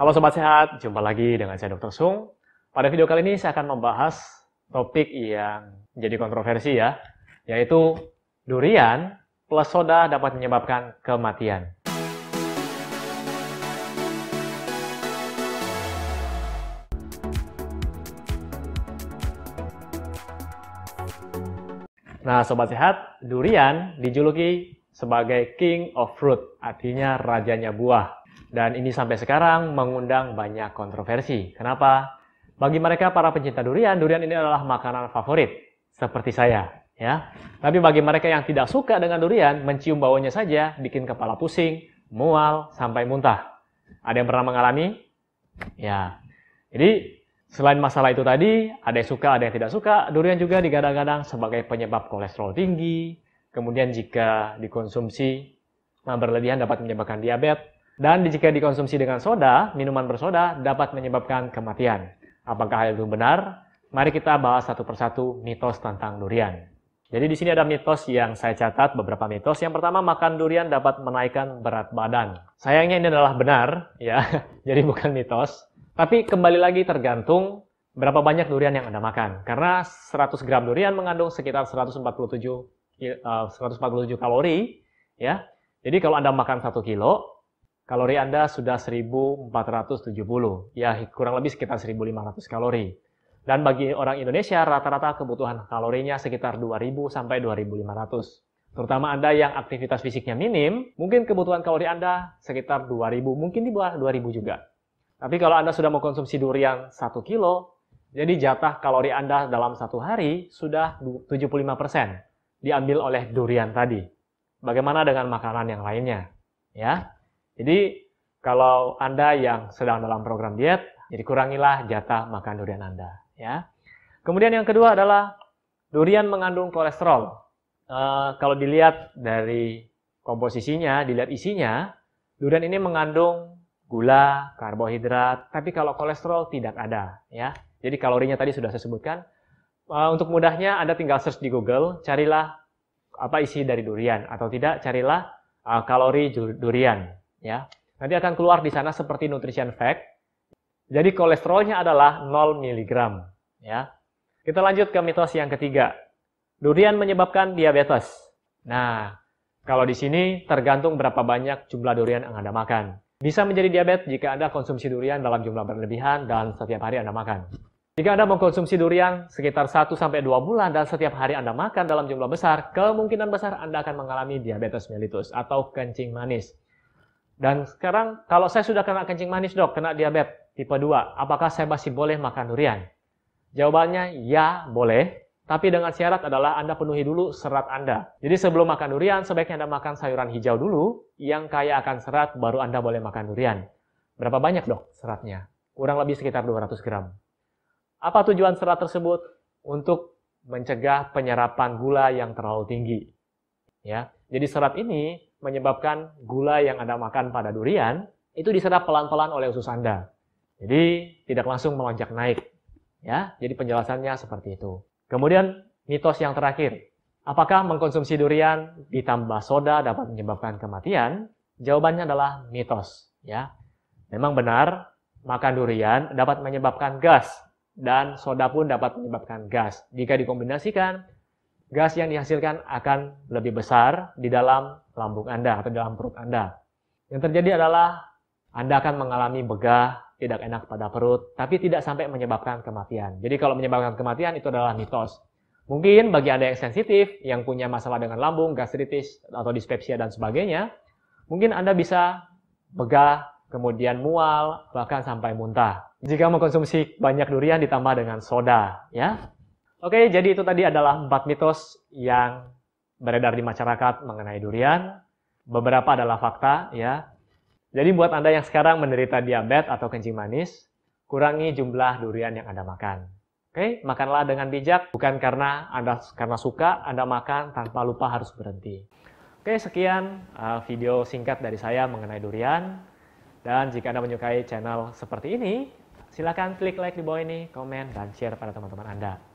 Halo Sobat Sehat, jumpa lagi dengan saya Dr. Sung. Pada video kali ini saya akan membahas topik yang menjadi kontroversi ya, yaitu durian plus soda dapat menyebabkan kematian. Nah, Sobat Sehat, durian dijuluki sebagai King of Fruit, artinya rajanya buah. Dan ini sampai sekarang mengundang banyak kontroversi. Kenapa? Bagi mereka para pencinta durian, durian ini adalah makanan favorit, seperti saya. ya. Tapi bagi mereka yang tidak suka dengan durian, mencium baunya saja bikin kepala pusing, mual, sampai muntah. Ada yang pernah mengalami? Ya. Jadi Selain masalah itu tadi, ada yang suka, ada yang tidak suka, durian juga digadang-gadang sebagai penyebab kolesterol tinggi, kemudian jika dikonsumsi berlebihan dapat menyebabkan diabetes, dan jika dikonsumsi dengan soda, minuman bersoda dapat menyebabkan kematian. Apakah hal itu benar? Mari kita bahas satu persatu mitos tentang durian. Jadi di sini ada mitos yang saya catat, beberapa mitos. Yang pertama, makan durian dapat menaikkan berat badan. Sayangnya ini adalah benar, ya. Jadi bukan mitos. Tapi kembali lagi tergantung berapa banyak durian yang Anda makan. Karena 100 gram durian mengandung sekitar 147 147 kalori ya. Jadi kalau Anda makan 1 kilo, kalori Anda sudah 1470. Ya, kurang lebih sekitar 1500 kalori. Dan bagi orang Indonesia rata-rata kebutuhan kalorinya sekitar 2000 sampai 2500. Terutama Anda yang aktivitas fisiknya minim, mungkin kebutuhan kalori Anda sekitar 2000, mungkin di bawah 2000 juga. Tapi kalau Anda sudah mengkonsumsi durian 1 kilo, jadi jatah kalori Anda dalam satu hari sudah 75% diambil oleh durian tadi. Bagaimana dengan makanan yang lainnya? Ya, Jadi kalau Anda yang sedang dalam program diet, jadi kurangilah jatah makan durian Anda. Ya. Kemudian yang kedua adalah durian mengandung kolesterol. Uh, kalau dilihat dari komposisinya, dilihat isinya, durian ini mengandung gula, karbohidrat, tapi kalau kolesterol tidak ada ya. Jadi kalorinya tadi sudah saya sebutkan. Uh, untuk mudahnya Anda tinggal search di Google, carilah apa isi dari durian atau tidak carilah uh, kalori durian ya. Nanti akan keluar di sana seperti nutrition fact. Jadi kolesterolnya adalah 0 mg ya. Kita lanjut ke mitos yang ketiga. Durian menyebabkan diabetes. Nah, kalau di sini tergantung berapa banyak jumlah durian yang Anda makan. Bisa menjadi diabetes jika Anda konsumsi durian dalam jumlah berlebihan dan setiap hari Anda makan. Jika Anda mengkonsumsi durian sekitar 1-2 bulan dan setiap hari Anda makan dalam jumlah besar, kemungkinan besar Anda akan mengalami diabetes mellitus atau kencing manis. Dan sekarang kalau saya sudah kena kencing manis dok, kena diabetes tipe 2, apakah saya masih boleh makan durian? Jawabannya ya boleh, tapi dengan syarat adalah Anda penuhi dulu serat Anda. Jadi sebelum makan durian, sebaiknya Anda makan sayuran hijau dulu, yang kaya akan serat, baru Anda boleh makan durian. Berapa banyak dok seratnya? Kurang lebih sekitar 200 gram. Apa tujuan serat tersebut? Untuk mencegah penyerapan gula yang terlalu tinggi. Ya, Jadi serat ini menyebabkan gula yang Anda makan pada durian, itu diserap pelan-pelan oleh usus Anda. Jadi tidak langsung melonjak naik. Ya, jadi penjelasannya seperti itu. Kemudian mitos yang terakhir, apakah mengkonsumsi durian ditambah soda dapat menyebabkan kematian? Jawabannya adalah mitos, ya. Memang benar, makan durian dapat menyebabkan gas dan soda pun dapat menyebabkan gas. Jika dikombinasikan, gas yang dihasilkan akan lebih besar di dalam lambung Anda atau dalam perut Anda. Yang terjadi adalah Anda akan mengalami begah, tidak enak pada perut, tapi tidak sampai menyebabkan kematian. Jadi kalau menyebabkan kematian itu adalah mitos. Mungkin bagi Anda yang sensitif, yang punya masalah dengan lambung, gastritis, atau dispepsia dan sebagainya, mungkin Anda bisa begah, kemudian mual, bahkan sampai muntah. Jika mengkonsumsi banyak durian ditambah dengan soda, ya. Oke, jadi itu tadi adalah empat mitos yang beredar di masyarakat mengenai durian. Beberapa adalah fakta, ya. Jadi buat Anda yang sekarang menderita diabetes atau kencing manis, kurangi jumlah durian yang Anda makan. Oke, makanlah dengan bijak, bukan karena Anda karena suka Anda makan tanpa lupa harus berhenti. Oke, sekian uh, video singkat dari saya mengenai durian. Dan jika Anda menyukai channel seperti ini, silakan klik like di bawah ini, komen, dan share pada teman-teman Anda.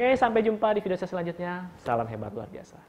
Oke, sampai jumpa di video saya selanjutnya. Salam hebat luar biasa.